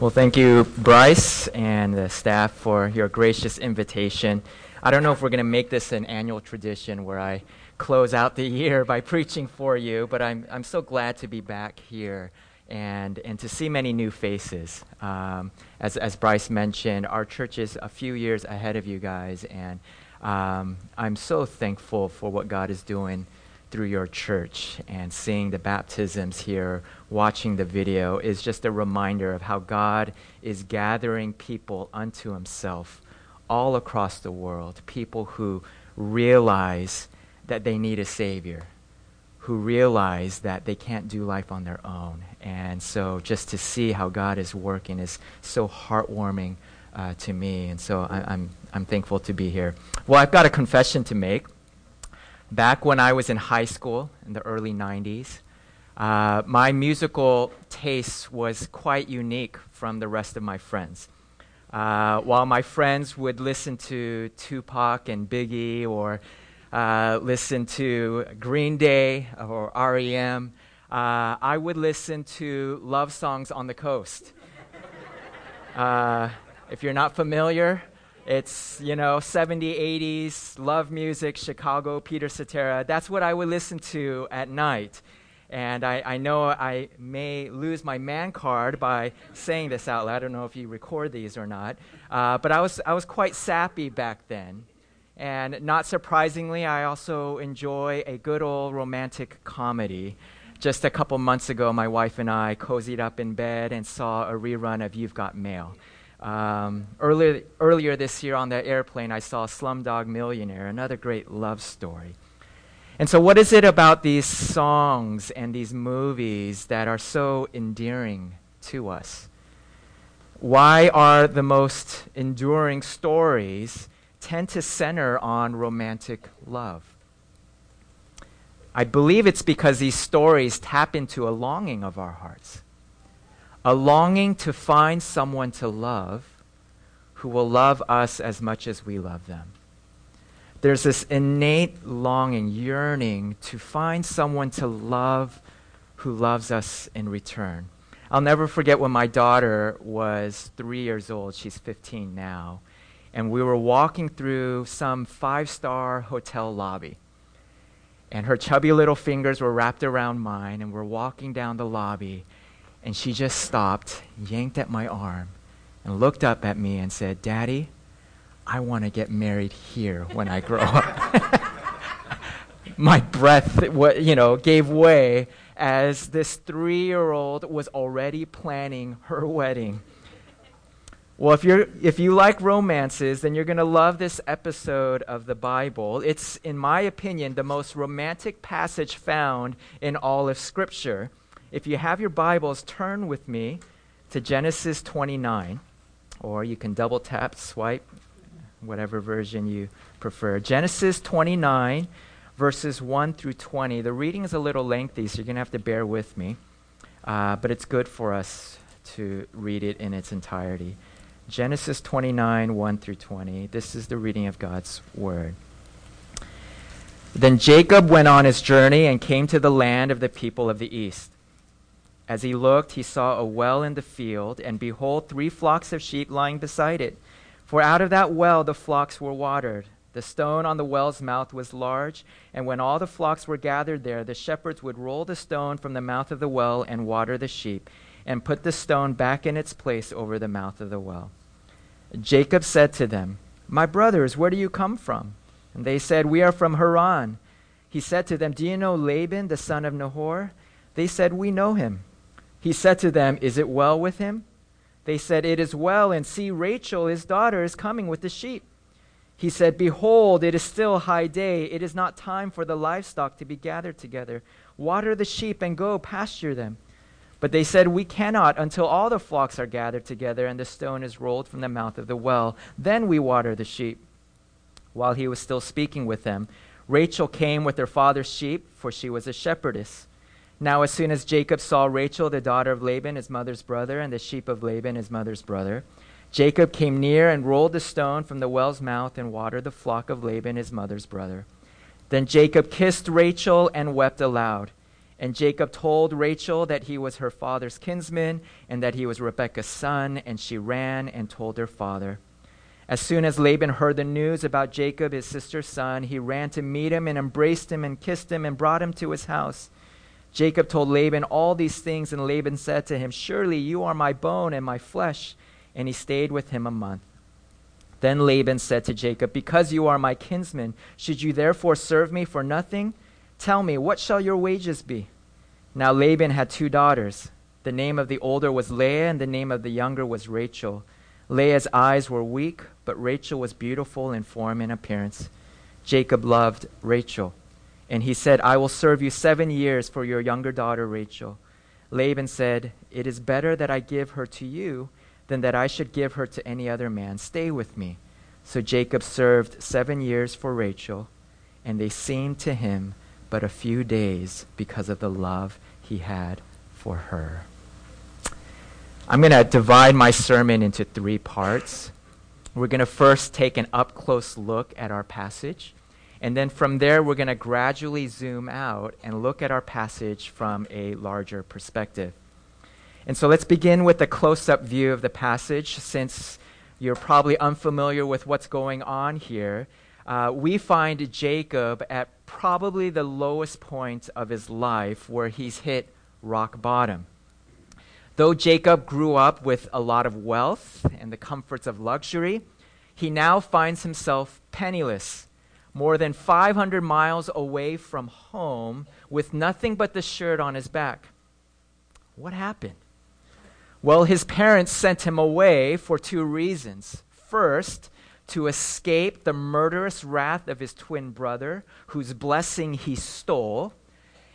Well, thank you, Bryce and the staff, for your gracious invitation. I don't know if we're going to make this an annual tradition where I close out the year by preaching for you, but I'm, I'm so glad to be back here and, and to see many new faces. Um, as, as Bryce mentioned, our church is a few years ahead of you guys, and um, I'm so thankful for what God is doing through your church and seeing the baptisms here, watching the video is just a reminder of how God is gathering people unto himself all across the world. People who realize that they need a Savior, who realize that they can't do life on their own. And so just to see how God is working is so heartwarming uh, to me. And so I, I'm, I'm thankful to be here. Well, I've got a confession to make. Back when I was in high school in the early 90s, uh, my musical taste was quite unique from the rest of my friends. Uh, while my friends would listen to Tupac and Biggie or uh, listen to Green Day or REM, uh, I would listen to love songs on the KOST. Uh, if you're not familiar, it's, you know, 70s, 80s, love music, Chicago, Peter Cetera. That's what I would listen to at night. And I, I know I may lose my man card by saying this out loud. I don't know if you record these or not. Uh, but I was, I was quite sappy back then. And not surprisingly, I also enjoy a good old romantic comedy. Just a couple months ago, my wife and I cozied up in bed and saw a rerun of You've Got Mail. Um, earlier, earlier this year on the airplane, I saw Slumdog Millionaire, another great love story. And so, what is it about these songs and these movies that are so endearing to us? Why are the most enduring stories tend to center on romantic love? I believe it's because these stories tap into a longing of our hearts a longing to find someone to love who will love us as much as we love them. There's this innate longing, yearning to find someone to love who loves us in return. I'll never forget when my daughter was three years old. She's 15 now. And we were walking through some five star hotel lobby. And her chubby little fingers were wrapped around mine, and we're walking down the lobby. And she just stopped, yanked at my arm, and looked up at me and said, Daddy, I want to get married here when I grow up. my breath, you know, gave way as this three-year-old was already planning her wedding. Well, if, you're, if you like romances, then you're going to love this episode of the Bible. It's, in my opinion, the most romantic passage found in all of Scripture. If you have your Bibles, turn with me to Genesis 29, or you can double tap, swipe, whatever version you prefer. Genesis 29, verses 1 through 20. The reading is a little lengthy, so you're going to have to bear with me, uh, but it's good for us to read it in its entirety. Genesis 29, 1 through 20. This is the reading of God's Word. Then Jacob went on his journey and came to the land of the people of the east. As he looked, he saw a well in the field, and behold, three flocks of sheep lying beside it. For out of that well the flocks were watered. The stone on the well's mouth was large, and when all the flocks were gathered there, the shepherds would roll the stone from the mouth of the well and water the sheep, and put the stone back in its place over the mouth of the well. Jacob said to them, My brothers, where do you come from? And they said, We are from Haran. He said to them, Do you know Laban, the son of Nahor? They said, We know him. He said to them, Is it well with him? They said, It is well, and see, Rachel, his daughter, is coming with the sheep. He said, Behold, it is still high day. It is not time for the livestock to be gathered together. Water the sheep and go pasture them. But they said, We cannot until all the flocks are gathered together and the stone is rolled from the mouth of the well. Then we water the sheep. While he was still speaking with them, Rachel came with her father's sheep, for she was a shepherdess. Now, as soon as Jacob saw Rachel, the daughter of Laban, his mother's brother, and the sheep of Laban, his mother's brother, Jacob came near and rolled the stone from the well's mouth and watered the flock of Laban, his mother's brother. Then Jacob kissed Rachel and wept aloud. And Jacob told Rachel that he was her father's kinsman and that he was Rebekah's son, and she ran and told her father. As soon as Laban heard the news about Jacob, his sister's son, he ran to meet him and embraced him and kissed him and brought him to his house. Jacob told Laban all these things, and Laban said to him, Surely you are my bone and my flesh. And he stayed with him a month. Then Laban said to Jacob, Because you are my kinsman, should you therefore serve me for nothing? Tell me, what shall your wages be? Now Laban had two daughters. The name of the older was Leah, and the name of the younger was Rachel. Leah's eyes were weak, but Rachel was beautiful in form and appearance. Jacob loved Rachel. And he said, I will serve you seven years for your younger daughter Rachel. Laban said, It is better that I give her to you than that I should give her to any other man. Stay with me. So Jacob served seven years for Rachel, and they seemed to him but a few days because of the love he had for her. I'm going to divide my sermon into three parts. We're going to first take an up close look at our passage. And then from there, we're going to gradually zoom out and look at our passage from a larger perspective. And so let's begin with a close up view of the passage since you're probably unfamiliar with what's going on here uh, we find Jacob at probably the lowest point of his life where he's hit rock bottom. Though Jacob grew up with a lot of wealth and the comforts of luxury, he now finds himself penniless, more than 500 miles away from home, with nothing but the shirt on his back. What happened? Well, his parents sent him away for two reasons. First, to escape the murderous wrath of his twin brother, whose blessing he stole.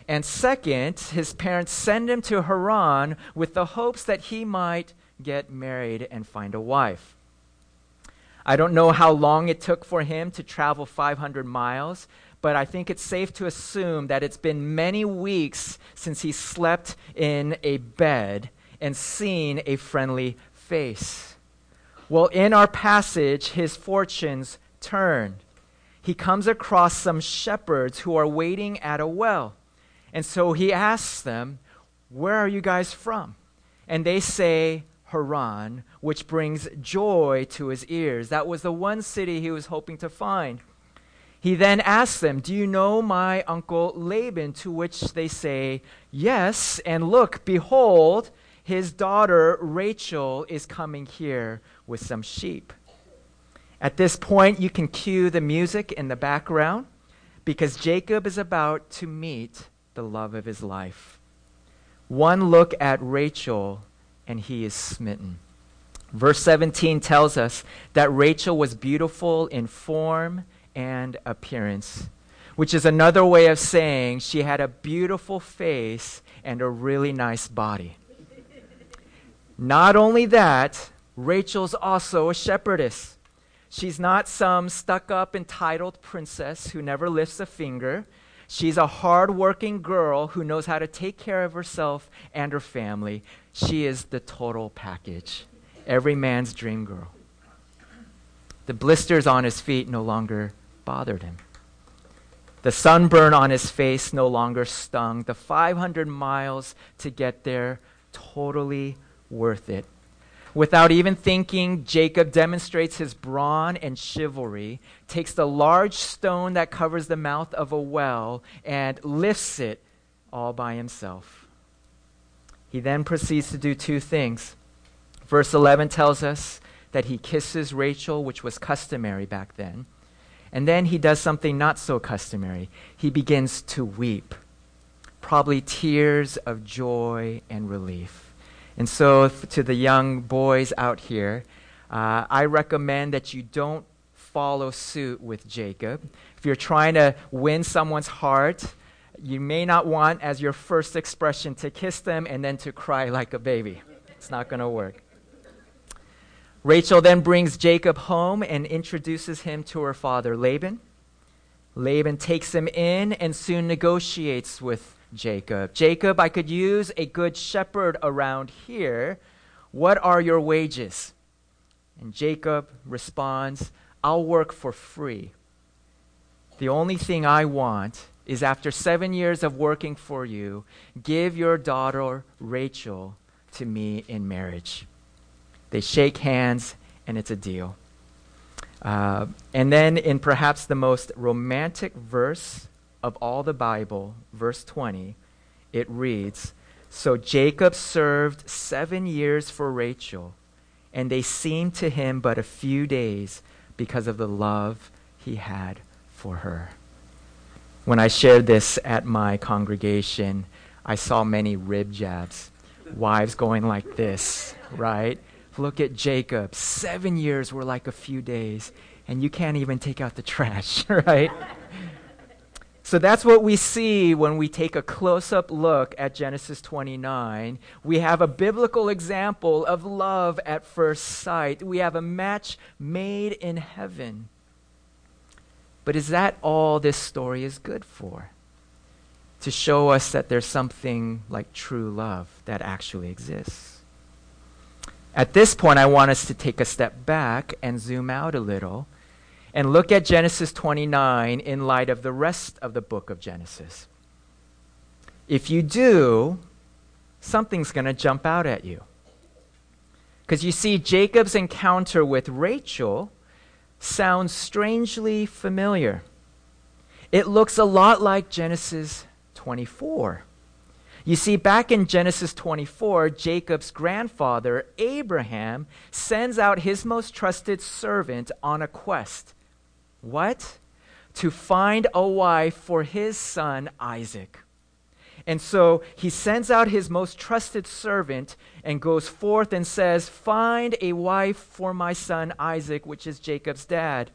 And second, his parents send him to Haran with the hopes that he might get married and find a wife. I don't know how long it took for him to travel 500 miles, but I think it's safe to assume that it's been many weeks since he slept in a bed and seen a friendly face. Well, in our passage, his fortunes turn. He comes across some shepherds who are waiting at a well. And so he asks them, Where are you guys from? And they say, Haran, which brings joy to his ears. That was the one city he was hoping to find. He then asks them, Do you know my uncle Laban? To which they say, Yes. And look, behold, his daughter Rachel is coming here with some sheep. At this point, you can cue the music in the background because Jacob is about to meet the love of his life. One look at Rachel, and he is smitten. Verse 17 tells us that Rachel was beautiful in form and appearance, which is another way of saying she had a beautiful face and a really nice body. Not only that, Rachel's also a shepherdess. She's not some stuck up, entitled princess who never lifts a finger. She's a hardworking girl who knows how to take care of herself and her family. She is the total package. Every man's dream girl. The blisters on his feet no longer bothered him. The sunburn on his face no longer stung. The 500 miles to get there, totally worth it. Without even thinking, Jacob demonstrates his brawn and chivalry, takes the large stone that covers the mouth of a well, and lifts it all by himself. He then proceeds to do two things. Verse 11 tells us that he kisses Rachel, which was customary back then. And then he does something not so customary. He begins to weep, probably tears of joy and relief. And so, to the young boys out here, uh, I recommend that you don't follow suit with Jacob. If you're trying to win someone's heart, you may not want as your first expression to kiss them and then to cry like a baby. It's not going to work. Rachel then brings Jacob home and introduces him to her father, Laban. Laban takes him in and soon negotiates with Jacob. Jacob, I could use a good shepherd around here. What are your wages? And Jacob responds, I'll work for free. The only thing I want is after seven years of working for you, give your daughter Rachel to me in marriage. They shake hands, and it's a deal. Uh, and then, in perhaps the most romantic verse of all the Bible, verse 20, it reads So Jacob served seven years for Rachel, and they seemed to him but a few days because of the love he had for her. When I shared this at my congregation, I saw many rib jabs, wives going like this, right? Look at Jacob. Seven years were like a few days, and you can't even take out the trash, right? So that's what we see when we take a close up look at Genesis 29. We have a biblical example of love at first sight. We have a match made in heaven. But is that all this story is good for? To show us that there's something like true love that actually exists. At this point, I want us to take a step back and zoom out a little and look at Genesis 29 in light of the rest of the book of Genesis. If you do, something's going to jump out at you. Because you see, Jacob's encounter with Rachel sounds strangely familiar. It looks a lot like Genesis 24. You see, back in Genesis 24, Jacob's grandfather, Abraham, sends out his most trusted servant on a quest what? To find a wife for his son Isaac. And so he sends out his most trusted servant and goes forth and says, Find a wife for my son Isaac, which is Jacob's dad.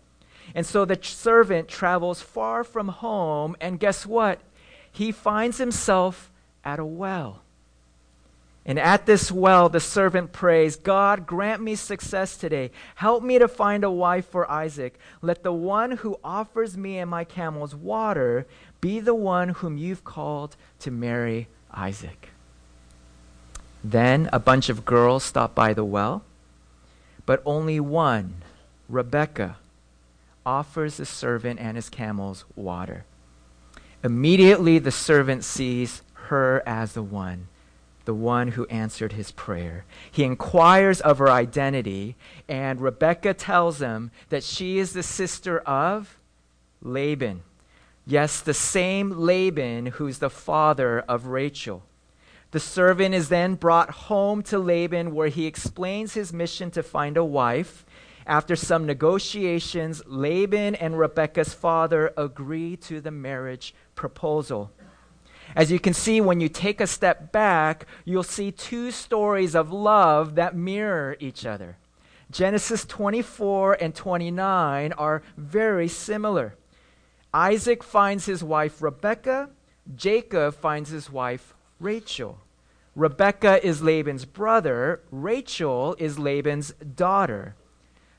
And so the servant travels far from home, and guess what? He finds himself at a well. And at this well, the servant prays, God, grant me success today. Help me to find a wife for Isaac. Let the one who offers me and my camels water be the one whom you've called to marry Isaac. Then a bunch of girls stop by the well, but only one, Rebecca, offers the servant and his camels water. Immediately the servant sees her as the one the one who answered his prayer. He inquires of her identity, and Rebecca tells him that she is the sister of Laban. Yes, the same Laban who's the father of Rachel. The servant is then brought home to Laban, where he explains his mission to find a wife. After some negotiations, Laban and Rebekah's father agree to the marriage proposal. As you can see, when you take a step back, you'll see two stories of love that mirror each other. Genesis 24 and 29 are very similar. Isaac finds his wife Rebekah, Jacob finds his wife Rachel. Rebekah is Laban's brother, Rachel is Laban's daughter.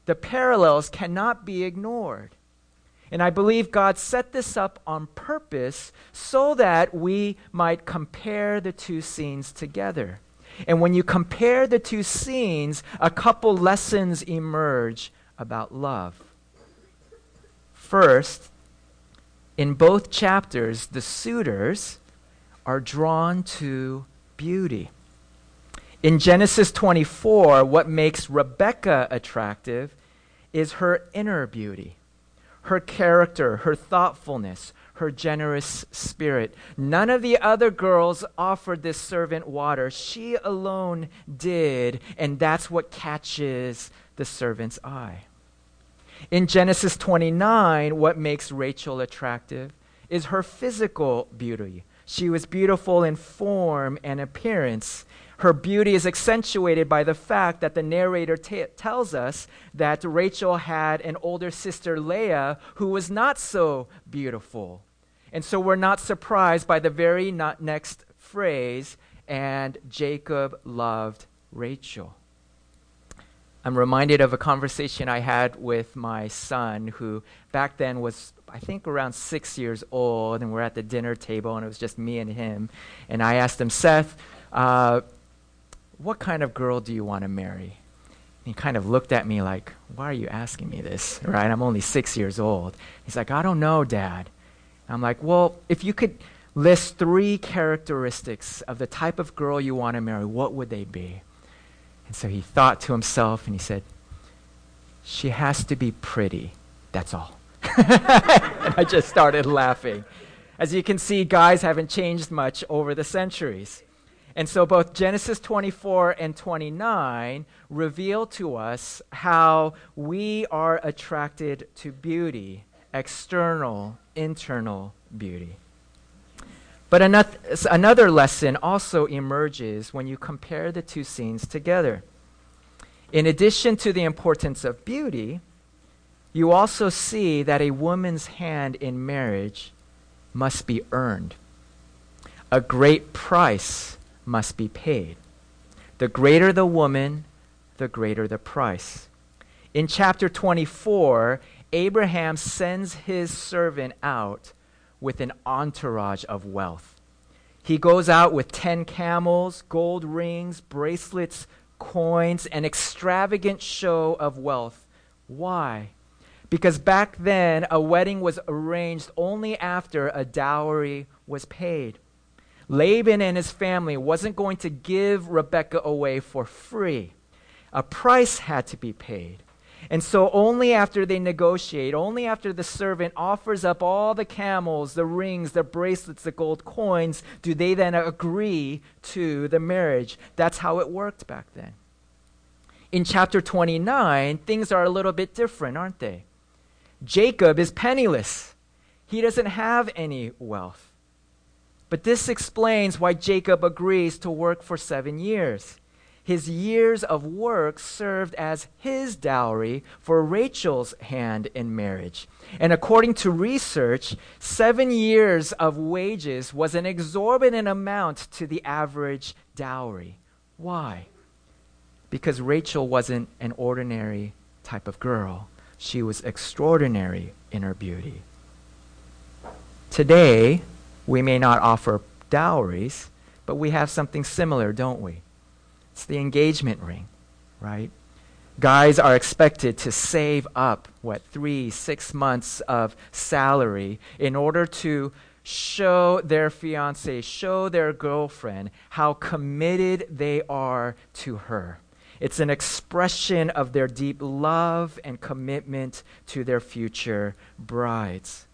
The parallels cannot be ignored. And I believe God set this up on purpose so that we might compare the two scenes together. And when you compare the two scenes, a couple lessons emerge about love. First, in both chapters, the suitors are drawn to beauty. In Genesis 24, what makes Rebecca attractive is her inner beauty her character, her thoughtfulness, her generous spirit. None of the other girls offered this servant water. She alone did, and that's what catches the servant's eye. In Genesis 29, what makes Rachel attractive is her physical beauty. She was beautiful in form and appearance, her beauty is accentuated by the fact that the narrator t- tells us that Rachel had an older sister, Leah, who was not so beautiful. And so we're not surprised by the very next phrase, and Jacob loved Rachel. I'm reminded of a conversation I had with my son, who back then was, I think, around six years old, and we're at the dinner table, and it was just me and him. And I asked him, Seth, uh, what kind of girl do you want to marry? he kind of looked at me like, Why are you asking me this? Right? I'm only six years old. He's like, I don't know, Dad. I'm like, well, if you could list three characteristics of the type of girl you want to marry, what would they be? And so he thought to himself and he said, She has to be pretty. That's all. and I just started laughing. As you can see, guys haven't changed much over the centuries. And so both Genesis 24 and 29 reveal to us how we are attracted to beauty, external, internal beauty. But another lesson also emerges when you compare the two scenes together. In addition to the importance of beauty, you also see that a woman's hand in marriage must be earned. A great price must be paid. The greater the woman, the greater the price. In chapter 24, Abraham sends his servant out with an entourage of wealth. He goes out with 10 camels, gold rings, bracelets, coins, an extravagant show of wealth. Why? Because back then, a wedding was arranged only after a dowry was paid. Laban and his family wasn't going to give Rebekah away for free. A price had to be paid. And so, only after they negotiate, only after the servant offers up all the camels, the rings, the bracelets, the gold coins, do they then agree to the marriage. That's how it worked back then. In chapter 29, things are a little bit different, aren't they? Jacob is penniless, he doesn't have any wealth. But this explains why Jacob agrees to work for seven years his years of work served as his dowry for Rachel's hand in marriage. And according to research, seven years of wages was an exorbitant amount to the average dowry. Why? Because Rachel wasn't an ordinary type of girl, she was extraordinary in her beauty. Today, we may not offer dowries, but we have something similar, don't we? It's the engagement ring, right? Guys are expected to save up, what, three, six months of salary in order to show their fiance, show their girlfriend how committed they are to her. It's an expression of their deep love and commitment to their future brides.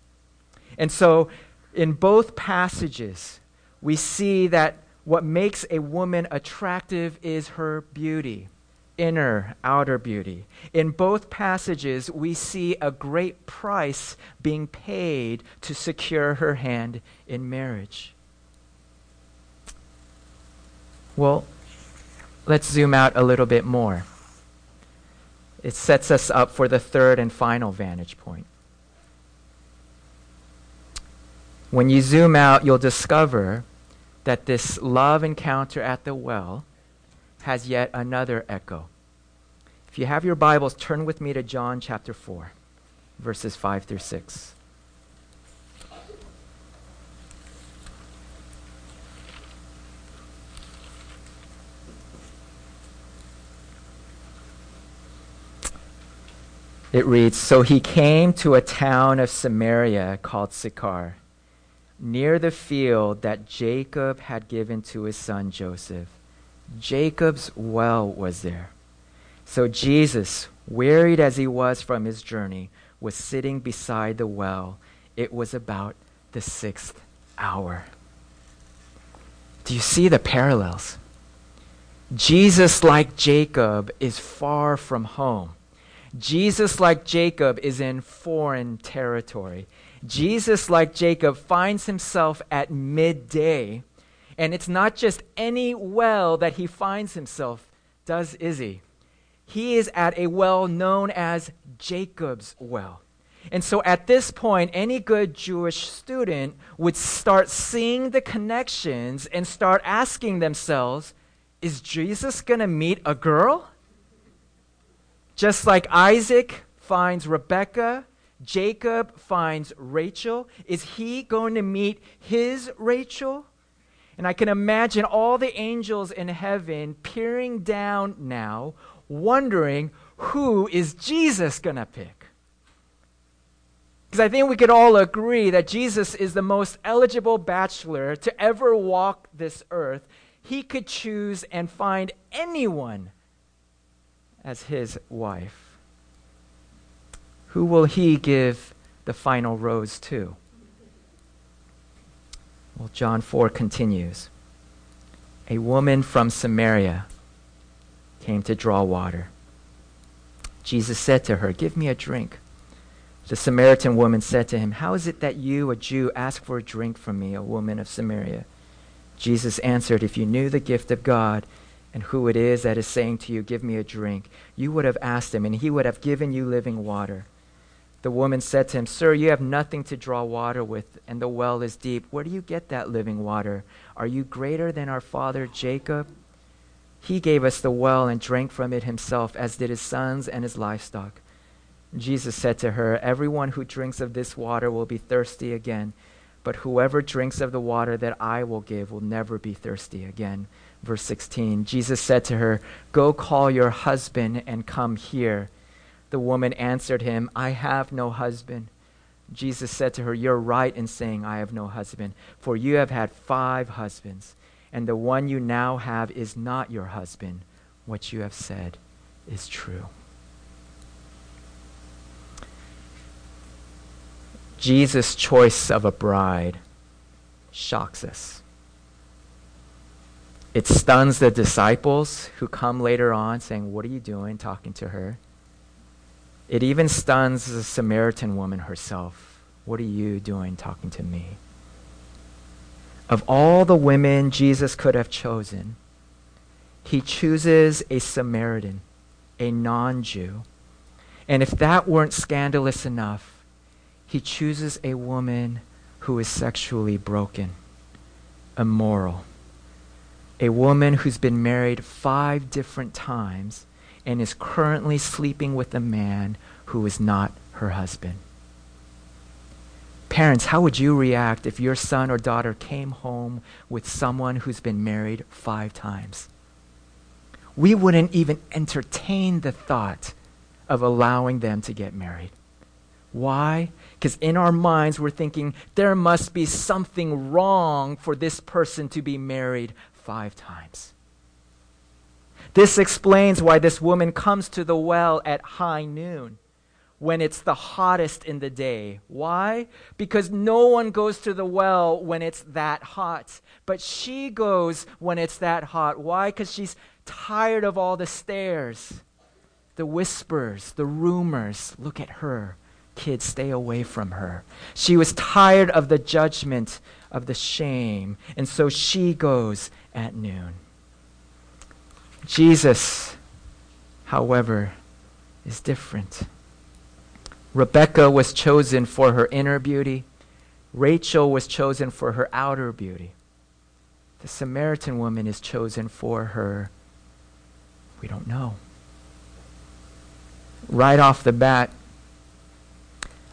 And so, in both passages, we see that what makes a woman attractive is her beauty, inner, outer beauty. In both passages, we see a great price being paid to secure her hand in marriage. Well, let's zoom out a little bit more. It sets us up for the third and final vantage point. When you zoom out, you'll discover that this love encounter at the well has yet another echo. If you have your Bibles, turn with me to John chapter 4, verses 5 through 6. It reads So he came to a town of Samaria called Sychar near the field that Jacob had given to his son Joseph. Jacob's well was there. So Jesus, wearied as he was from his journey, was sitting beside the well. It was about the sixth hour. Do you see the parallels? Jesus, like Jacob, is far from home. Jesus, like Jacob, is in foreign territory. Jesus, like Jacob, finds himself at midday. And it's not just any well that he finds himself, does Izzy? He is at a well known as Jacob's well. And so at this point, any good Jewish student would start seeing the connections and start asking themselves is Jesus going to meet a girl? Just like Isaac finds Rebekah Jacob finds Rachel. Is he going to meet his Rachel? And I can imagine all the angels in heaven peering down now, wondering who is Jesus going to pick? Because I think we could all agree that Jesus is the most eligible bachelor to ever walk this earth. He could choose and find anyone as his wife. Who will he give the final rose to? Well, John 4 continues. A woman from Samaria came to draw water. Jesus said to her, Give me a drink. The Samaritan woman said to him, How is it that you, a Jew, ask for a drink from me, a woman of Samaria? Jesus answered, If you knew the gift of God and who it is that is saying to you, Give me a drink, you would have asked him, and he would have given you living water. The woman said to him, Sir, you have nothing to draw water with, and the well is deep. Where do you get that living water? Are you greater than our father Jacob? He gave us the well and drank from it himself, as did his sons and his livestock. Jesus said to her, Everyone who drinks of this water will be thirsty again, but whoever drinks of the water that I will give will never be thirsty again. Verse 16 Jesus said to her, Go call your husband and come here. The woman answered him, I have no husband. Jesus said to her, You're right in saying, I have no husband, for you have had five husbands and the one you now have is not your husband. What you have said is true. Jesus' choice of a bride shocks us. It stuns the disciples who come later on saying, What are you doing? talking to her. It even stuns the Samaritan woman herself. What are you doing talking to me? Of all the women Jesus could have chosen, he chooses a Samaritan, a non Jew. And if that weren't scandalous enough, he chooses a woman who is sexually broken, immoral, a woman who's been married five different times and is currently sleeping with a man who is not her husband. Parents, how would you react if your son or daughter came home with someone who's been married five times? We wouldn't even entertain the thought of allowing them to get married. Why? Because in our minds, we're thinking there must be something wrong for this person to be married five times. This explains why this woman comes to the well at high noon when it's the hottest in the day. Why? Because no one goes to the well when it's that hot. But she goes when it's that hot. Why? Because she's tired of all the stares, the whispers, the rumors. Look at her. Kids, stay away from her. She was tired of the judgment, of the shame. And so she goes at noon. Jesus, however, is different. Rebecca was chosen for her inner beauty. Rachel was chosen for her outer beauty. The Samaritan woman is chosen for her, we don't know. Right off the bat,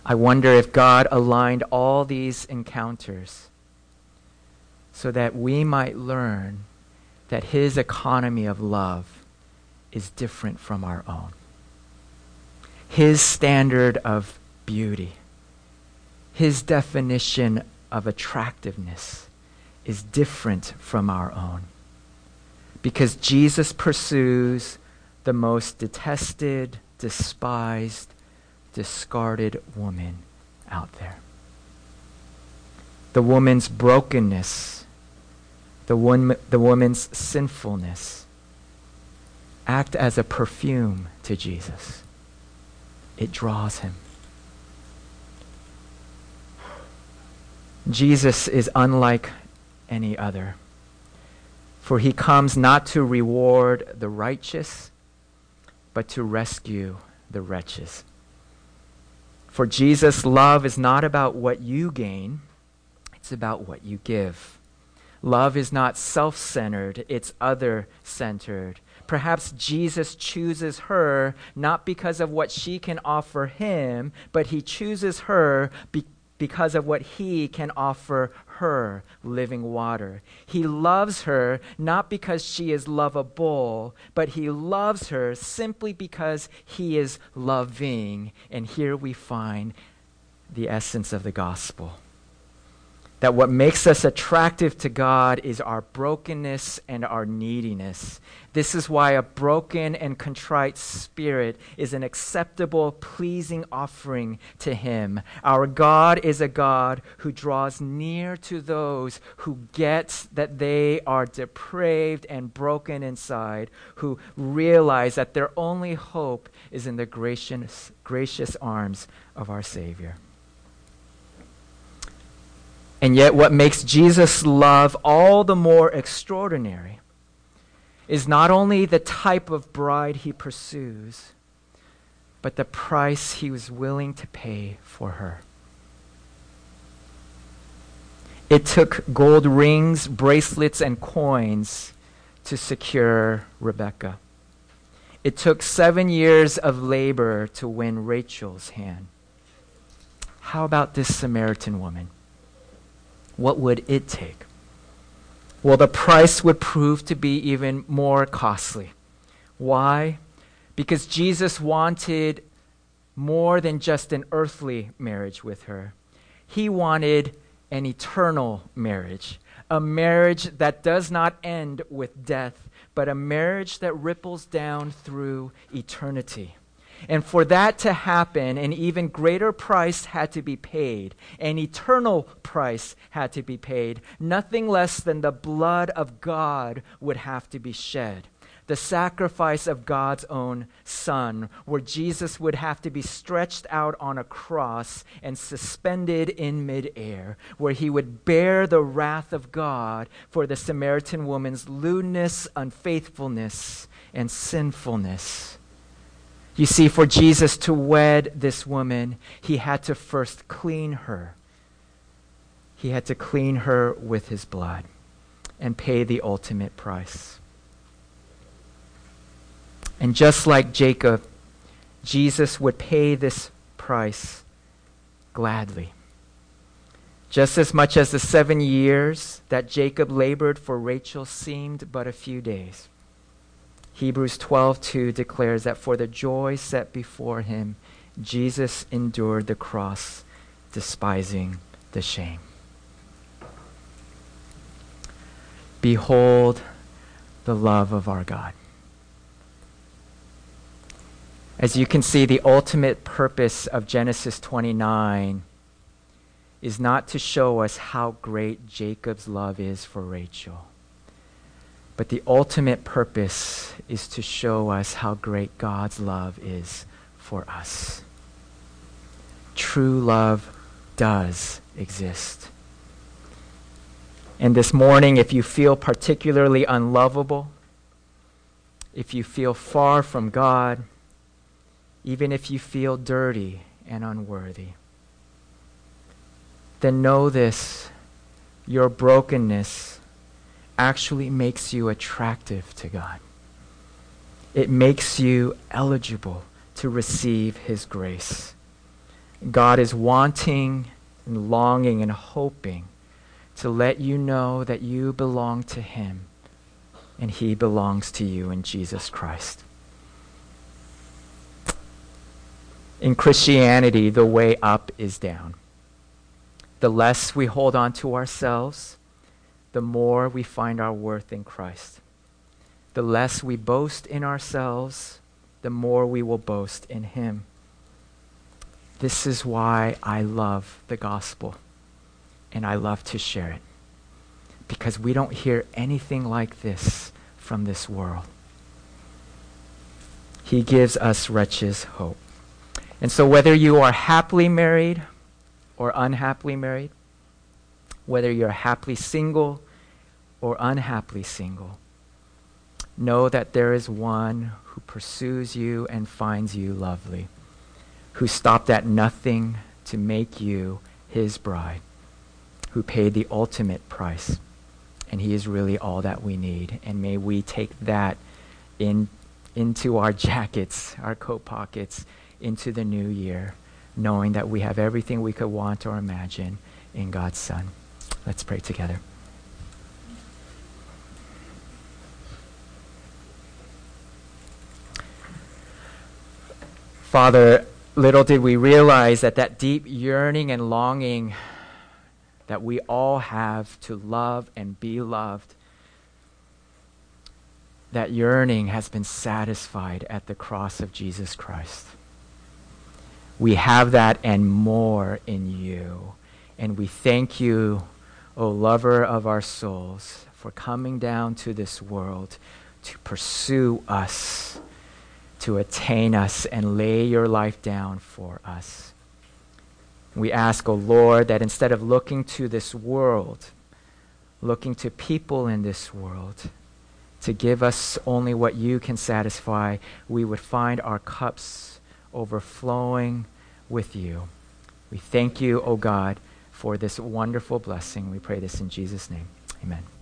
I wonder if God aligned all these encounters so that we might learn that his economy of love is different from our own his standard of beauty, his definition of attractiveness is different from our own. Because Jesus pursues the most detested, despised, discarded woman out there. The woman's brokenness, the, one, the woman's sinfulness act as a perfume to Jesus it draws him. Jesus is unlike any other, for he comes not to reward the righteous, but to rescue the wretches. For Jesus' love is not about what you gain, it's about what you give. Love is not self centered, it's other centered. Perhaps Jesus chooses her not because of what she can offer him, but he chooses her be- because of what he can offer her living water. He loves her not because she is lovable, but he loves her simply because he is loving. And here we find the essence of the gospel that what makes us attractive to God is our brokenness and our neediness. This is why a broken and contrite spirit is an acceptable, pleasing offering to Him. Our God is a God who draws near to those who get that they are depraved and broken inside, who realize that their only hope is in the gracious, gracious arms of our Savior. And yet, what makes Jesus' love all the more extraordinary is not only the type of bride he pursues, but the price he was willing to pay for her. It took gold rings, bracelets, and coins to secure Rebecca. It took seven years of labor to win Rachel's hand. How about this Samaritan woman? What would it take? Well, the price would prove to be even more costly. Why? Because Jesus wanted more than just an earthly marriage with her. He wanted an eternal marriage, a marriage that does not end with death, but a marriage that ripples down through eternity. And for that to happen, an even greater price had to be paid. An eternal price had to be paid. Nothing less than the blood of God would have to be shed. The sacrifice of God's own Son, where Jesus would have to be stretched out on a cross and suspended in midair, where he would bear the wrath of God for the Samaritan woman's lewdness, unfaithfulness, and sinfulness. You see, for Jesus to wed this woman, he had to first clean her. He had to clean her with his blood and pay the ultimate price. And just like Jacob, Jesus would pay this price gladly. Just as much as the seven years that Jacob labored for Rachel seemed but a few days. Hebrews 12:2 declares that for the joy set before him Jesus endured the cross despising the shame. Behold the love of our God. As you can see, the ultimate purpose of Genesis 29 is not to show us how great Jacob's love is for Rachel but the ultimate purpose is to show us how great God's love is for us. True love does exist. And this morning, if you feel particularly unlovable, if you feel far from God, even if you feel dirty and unworthy, then know this your brokenness actually makes you attractive to God. It makes you eligible to receive His grace. God is wanting and longing and hoping to let you know that you belong to Him and He belongs to you in Jesus Christ. In Christianity, the way up is down. The less we hold on to ourselves, the more we find our worth in Christ. The less we boast in ourselves, the more we will boast in Him. This is why I love the gospel and I love to share it. Because we don't hear anything like this from this world. He gives us wretches hope. And so, whether you are happily married or unhappily married, whether you're happily single or unhappily single, know that there is one who pursues you and finds you lovely, who stopped at nothing to make you his bride, who paid the ultimate price. And he is really all that we need. And may we take that in, into our jackets, our coat pockets, into the new year, knowing that we have everything we could want or imagine in God's Son. Let's pray together. Father, little did we realize that that deep yearning and longing that we all have to love and be loved, that yearning has been satisfied at the cross of Jesus Christ. We have that and more in you. And we thank you, O lover of our souls, for coming down to this world to pursue us, to attain us, and lay your life down for us. We ask, O Lord, that instead of looking to this world, looking to people in this world, to give us only what you can satisfy, we would find our cups overflowing with you. We thank you, O God, for this wonderful blessing. We pray this in Jesus' name. Amen.